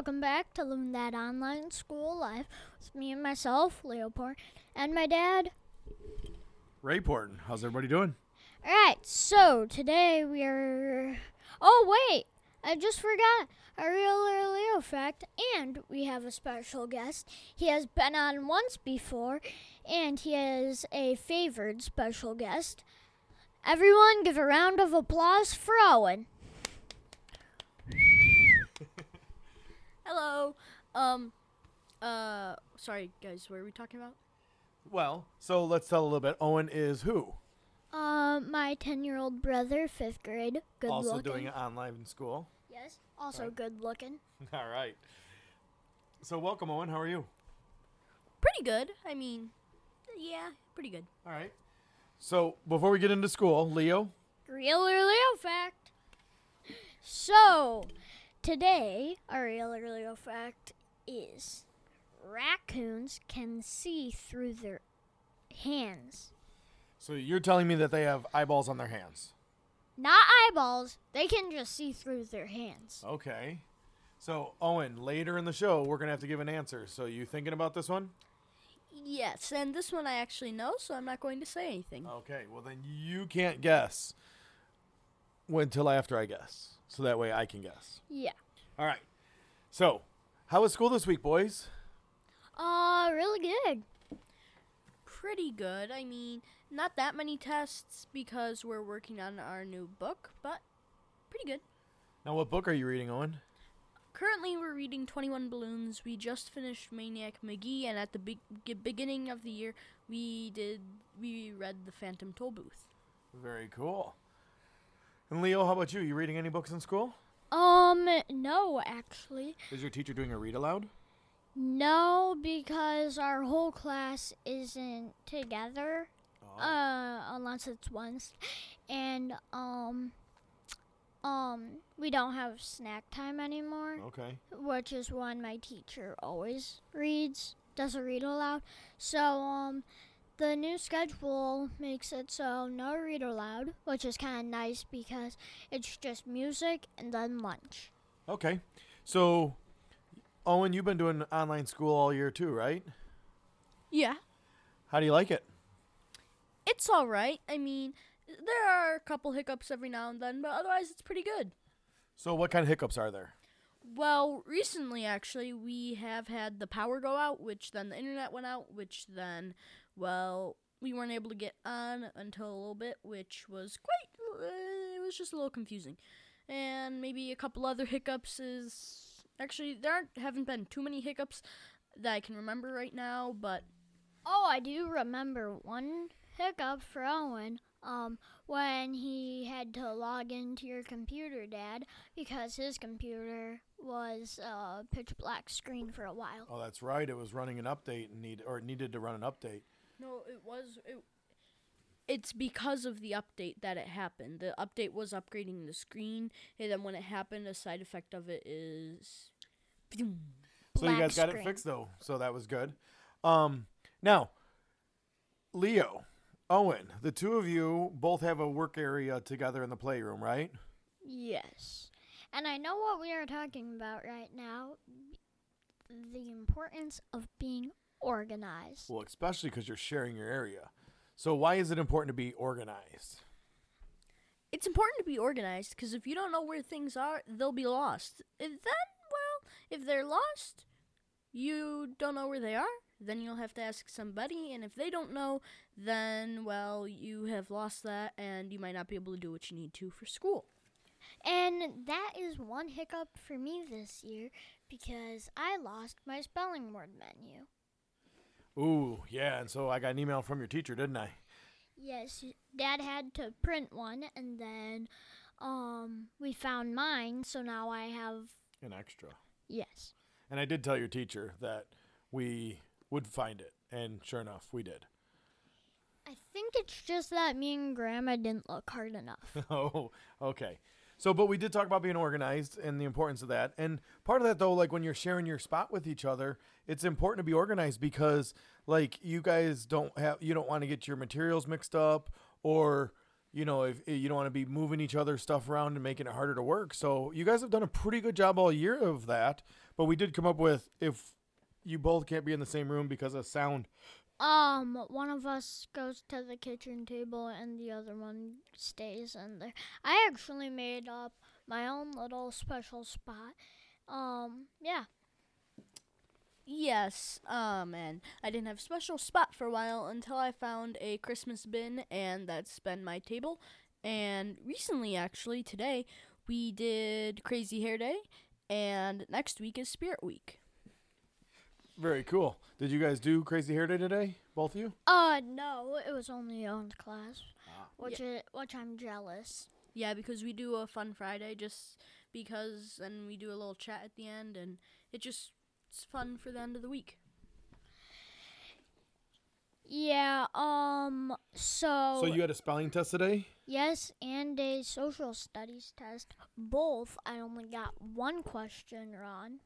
welcome back to Learn That Online School Life with me and myself, Leopold, and my dad. Ray Porton, how's everybody doing? All right, so today we are. Oh, wait, I just forgot a real or Leo fact, and we have a special guest. He has been on once before, and he is a favored special guest. Everyone, give a round of applause for Owen. Hello. Um. Uh. Sorry, guys. What are we talking about? Well, so let's tell a little bit. Owen is who? Uh, my ten-year-old brother, fifth grade, good looking. also looking. doing it online in school. Yes, also Right. good looking. All right. So welcome, Owen. How are you? Pretty good. I mean, yeah, pretty good. All right. So before we get into school, Leo, Real or Leo fact. So, today, our real or fact is raccoons can see through their hands. so you're telling me that they have eyeballs on their hands? Not eyeballs, they can just see through their hands. Okay. So Owen, later in the show, we're gonna have to give an answer. So you thinking about this one? Yes, and this one I actually know, so I'm not going to say anything. Okay. Well, then you can't guess until after I guess, so that way I can guess. Yeah. All right. So, how was school this week, boys? Uh, really good. Pretty good. I mean, not that many tests because we're working on our new book, but pretty good. Now, what book are you reading, Owen? Currently, we're reading 21 Balloons. We just finished Maniac Magee, and at the be- beginning of the year, we did we read The Phantom Tollbooth. Very cool. And Leo, how about you? You reading any books in school? Um, no, actually. Is your teacher doing a read aloud? No, because our whole class isn't together. Oh. Uh, unless it's once, and um, um, we don't have snack time anymore, okay. which is when my teacher always reads, does a read aloud. So um, the new schedule makes it so no read aloud, which is kind of nice because it's just music and then lunch. Okay. So, Owen, you've been doing online school all year too, right? Yeah. How do you like it? It's all right. I mean, there are a couple hiccups every now and then, but otherwise it's pretty good. So, what kind of hiccups are there? Well, recently actually we have had the power go out, which then the internet went out, which then well, we weren't able to get on until a little bit, which was quite uh, it was just a little confusing. And maybe a couple other hiccups is actually there aren't haven't been too many hiccups that I can remember right now, but Oh, I do remember one hiccup for Owen. Um, when he had to log into your computer, Dad, because his computer was a pitch black screen for a while. Oh, that's right. It was running an update and need or it needed to run an update. No, it was it. It's because of the update that it happened. The update was upgrading the screen, and then when it happened, a side effect of it is. So you Black guys got it fixed though, so that was good. Um, now, Leo, Owen, the two of you both have a work area together in the playroom, right? Yes. And I know what we are talking about right now the importance of being organized. Well, especially because you're sharing your area. So why is it important to be organized? It's important to be organized because if you don't know where things are, they'll be lost. If then, well, if they're lost, you don't know where they are. Then you'll have to ask somebody, and if they don't know, then well, you have lost that, and you might not be able to do what you need to for school. And that is one hiccup for me this year because I lost my spelling word menu. Ooh, yeah, and so I got an email from your teacher, didn't I? Yes, Dad had to print one, and then um, we found mine, so now I have An extra. yes. And I did tell your teacher that we would find it, and sure enough, we did. I think it's just that me and Grandma didn't look hard enough. oh, okay. So, but we did talk about being organized and the importance of that. And part of that, though, like when you're sharing your spot with each other, it's important to be organized because, like, you guys don't have, you don't want to get your materials mixed up or you know, if eh, you don't want to be moving each other's stuff around and making it harder to work. So you guys have done a pretty good job all year of that. But we did come up with if you both can't be in the same room because of sound. Um, one of us goes to the kitchen table and the other one stays in there. I actually made up my own little special spot. Um, yeah. Yes, um, and I didn't have a special spot for a while until I found a Christmas bin, and that's been my table. And recently, actually, today, we did Crazy Hair Day, and next week is Spirit Week. Very cool. Did you guys do Crazy Hair Day today, both of you? Uh, no, it was only on class, which is, which I'm jealous. Yeah, because we do a fun Friday just because, and we do a little chat at the end, and it just it's fun for the end of the week. Yeah, um, so, So you had a spelling test today? yes, and a social studies test. Both, I only got one question wrong.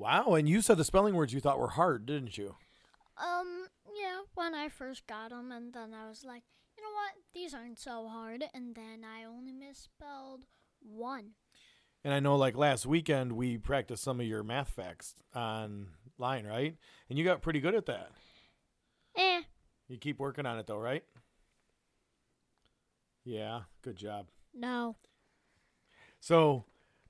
Wow, and you said the spelling words you thought were hard, didn't you? Um, yeah, when I first got them, and then I was like, you know what, these aren't so hard, and then I only misspelled one. And I know like last weekend we practiced some of your math facts online, right? And you got pretty good at that. Eh, You keep working on it though, right? Yeah, good job. no. So,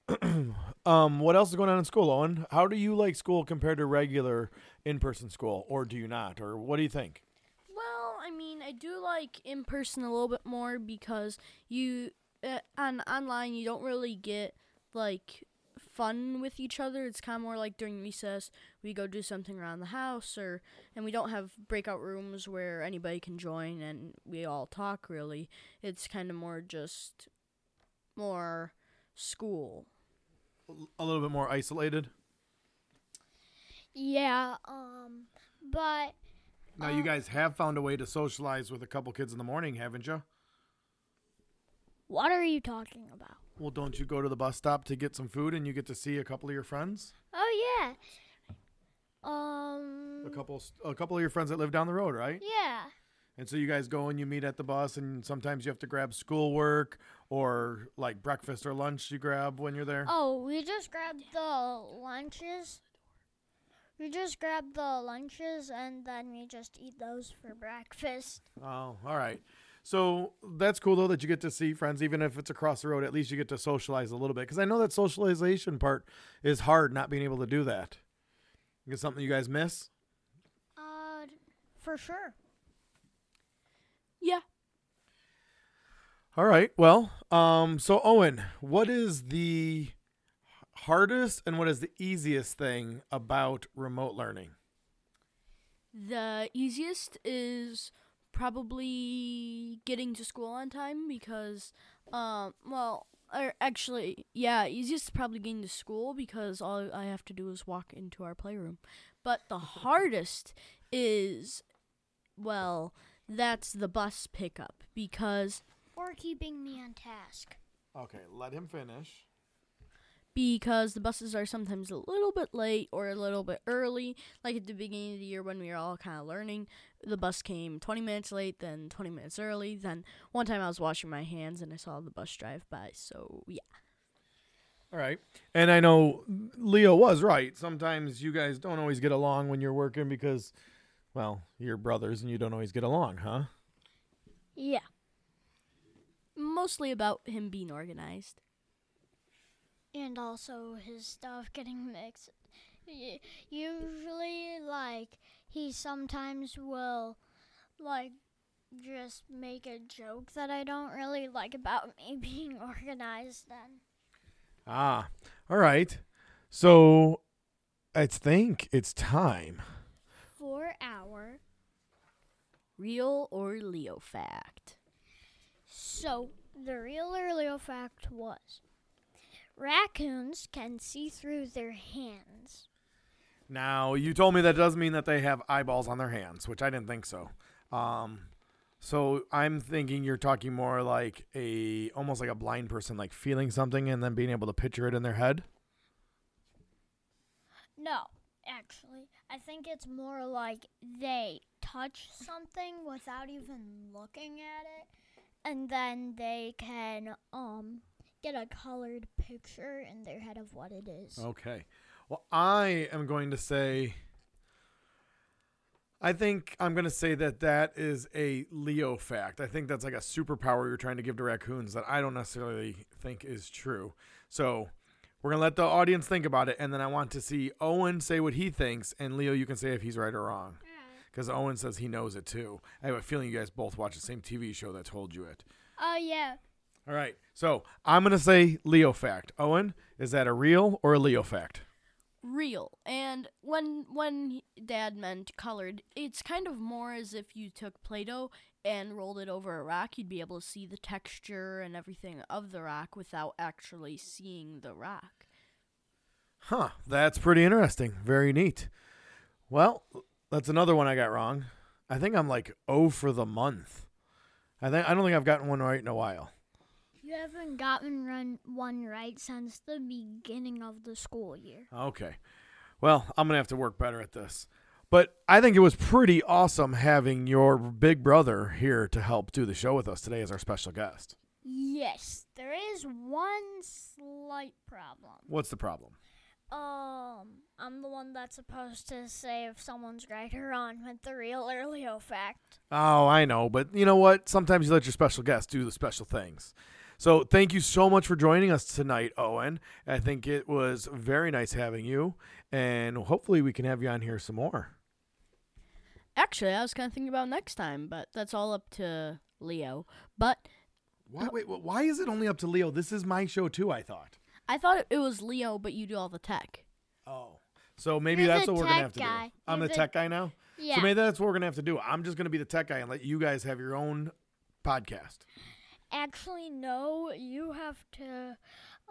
um, what else is going on in school, Owen? How do you like school compared to regular in-person school, or do you not, or what do you think? Well, I mean, I do like in person a little bit more because you uh, on online you don't really get like fun with each other. It's kind of more like during recess we go do something around the house, or and we don't have breakout rooms where anybody can join and we all talk. Really, it's kind of more just more school. A little bit more isolated. Yeah, um, but Now you guys have found a way to socialize with a couple kids in the morning, haven't you? what are you talking about? Well, don't you go to the bus stop to get some food and you get to see a couple of your friends? Oh, yeah. Um, A couple, a couple of your friends that live down the road, right? yeah. And so you guys go and you meet at the bus, and sometimes you have to grab schoolwork or like breakfast or lunch you grab when you're there. Oh, we just grabbed the lunches. We just grabbed the lunches and then we just eat those for breakfast. Oh, all right. So that's cool though that you get to see friends, even if it's across the road. At least you get to socialize a little bit because I know that socialization part is hard, not being able to do that. Is something you guys miss? Uh, for sure. Yeah. All right. Well, um, so Owen, what is the hardest and what is the easiest thing about remote learning? The easiest is probably getting to school on time because, um, well, or actually, yeah, easiest is probably getting to school because all I have to do is walk into our playroom. But the hardest is, well, that's the bus pickup because Or keeping me on task. Okay, let him finish. because the buses are sometimes a little bit late or a little bit early. Like at the beginning of the year when we were all kind of learning, the bus came 20 minutes late, then 20 minutes early. Then one time I was washing my hands and I saw the bus drive by. So, yeah. All right. And I know Leo was right. Sometimes you guys don't always get along when you're working because, well, you're brothers and you don't always get along, huh? Yeah. Mostly about him being organized. And also his stuff getting mixed. Usually, like, he sometimes will, like, just make a joke that I don't really like about me being organized then. Ah, all right. So I think it's time. For our. Real or Leo fact? So, the real Leo fact was raccoons can see through their hands. Now, you told me that doesn't mean that they have eyeballs on their hands, which I didn't think so. Um, so I'm thinking you're talking more like a almost like a blind person, like feeling something and then being able to picture it in their head. No, actually, I think it's more like they touch something without even looking at it, and then they can um get a colored picture in their head of what it is. Okay. Well, I am going to say. I think I'm going to say that that is a Leo fact. I think that's like a superpower you're trying to give to raccoons that I don't necessarily think is true. So we're going to let the audience think about it. And then I want to see Owen say what he thinks. And Leo, you can say if he's right or wrong. Because Owen says he knows it too. I have a feeling you guys both watch the same TV show that told you it. Oh yeah. All right. So I'm going to say Leo fact. Owen, is that a real or a Leo fact? real. And when when Dad meant colored, it's kind of more as if you took Play-Doh and rolled it over a rock. You'd be able to see the texture and everything of the rock without actually seeing the rock. Huh, that's pretty interesting. Very neat. Well, that's another one I got wrong. I think I'm like O for the month. I think I don't think I've gotten one right in a while. You haven't gotten run one right since the beginning of the school year. Okay. Well, I'm going to have to work better at this. But I think it was pretty awesome having your big brother here to help do the show with us today as our special guest. Yes, there is one slight problem. What's the problem? Um, I'm the one that's supposed to say if someone's right or wrong with the real or Leo fact. Oh, I know, but you know what? Sometimes you let your special guests do the special things. So thank you so much for joining us tonight, Owen. I think it was very nice having you, and hopefully we can have you on here some more. Actually, I was kind of thinking about next time, but that's all up to Leo. But Why? Wait, why is it only up to Leo? This is my show too. I thought. I thought it- it was Leo, but you do all the tech. Oh, so maybe You're that's what we're gonna have to guy. do. I'm You're the the- tech guy now. Yeah. So maybe that's what we're gonna have to do. I'm just gonna be the tech guy and let you guys have your own podcast. Actually, no, you have to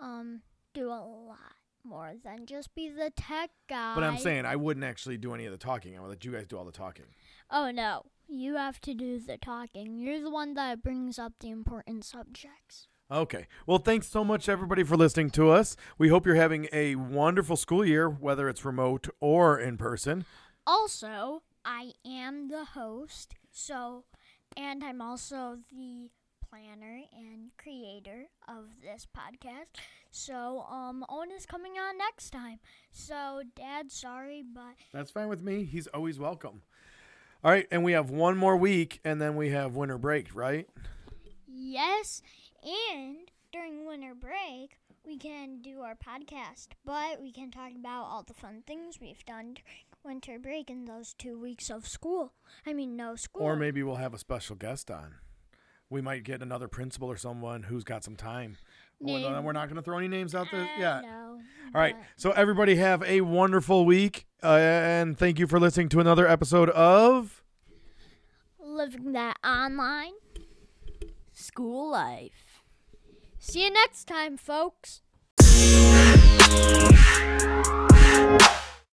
um do a lot more than just be the tech guy. But I'm saying I wouldn't actually do any of the talking. I would let you guys do all the talking. Oh no, you have to do the talking. You're the one that brings up the important subjects. Okay. Well, thanks so much, everybody, for listening to us. We hope you're having a wonderful school year, whether it's remote or in person. Also, I am the host, so and I'm also the planner and creator of this podcast. So, um Owen is coming on next time. So, dad, sorry, but That's fine with me. He's always welcome. All right. And we have one more week, and then we have winter break, right? Yes, and during winter break, we can do our podcast, but we can talk about all the fun things we've done during winter break in those two weeks of school. I mean, no school. Or maybe we'll have a special guest on. We might get another principal or someone who's got some time. We're not- Name- We're not going to throw any names out there Uh, yet. No. All right. So, everybody, have a wonderful week. Uh, and thank you for listening to another episode of. Living that online. School life. See you next time, folks.